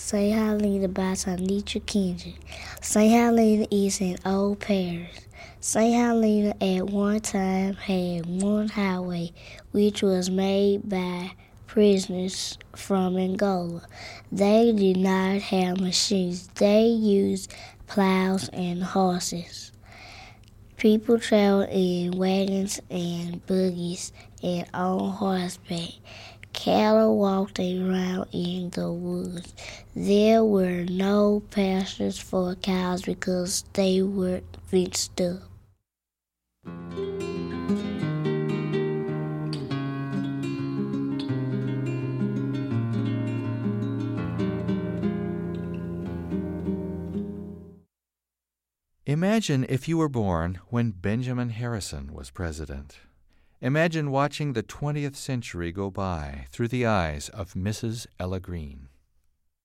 St. Helena by Tanisha Kendrick. St. Helena is an old parish. St. Helena at one time had one highway which was made by prisoners from Angola. They did not have machines, they used plows and horses. People traveled in wagons and buggies and on horseback. Cattle walked around in the woods. There were no pastures for cows because they were fenced up. Imagine if you were born when Benjamin Harrison was president. Imagine watching the 20th century go by through the eyes of Mrs. Ella Green.